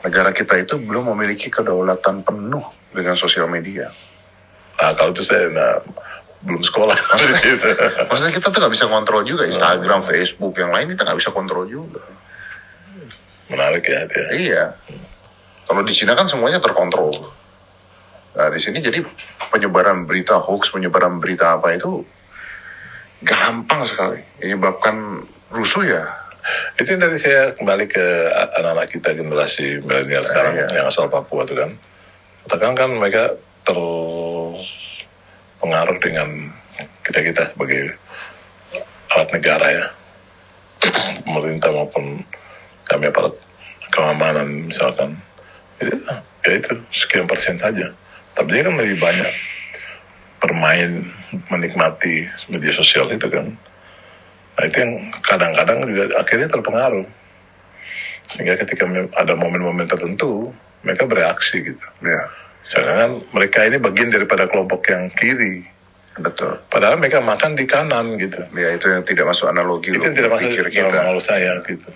negara kita itu belum memiliki kedaulatan penuh dengan sosial media. Nah, kalau itu saya nah, belum sekolah. Maksudnya kita tuh nggak bisa kontrol juga Instagram, Facebook, yang lain kita nggak bisa kontrol juga. Menarik ya dia. Iya. Kalau di Cina kan semuanya terkontrol. Nah di sini jadi penyebaran berita hoax, penyebaran berita apa itu gampang sekali. Menyebabkan rusuh ya. Itu yang tadi saya kembali ke anak-anak kita generasi milenial sekarang iya. yang asal Papua itu kan. Katakan kan mereka terpengaruh dengan kita-kita sebagai alat negara ya. Pemerintah maupun kami aparat keamanan misalkan. Jadi, ya itu sekian persen saja. Tapi dia kan lebih banyak bermain menikmati media sosial itu kan. Nah itu yang kadang-kadang juga akhirnya terpengaruh. Sehingga ketika ada momen-momen tertentu, mereka bereaksi gitu. Ya, Sedangkan mereka ini bagian daripada kelompok yang kiri. betul. Padahal mereka makan di kanan gitu. Ya itu yang tidak masuk analogi Itu yang tidak masuk pikir kita. saya gitu.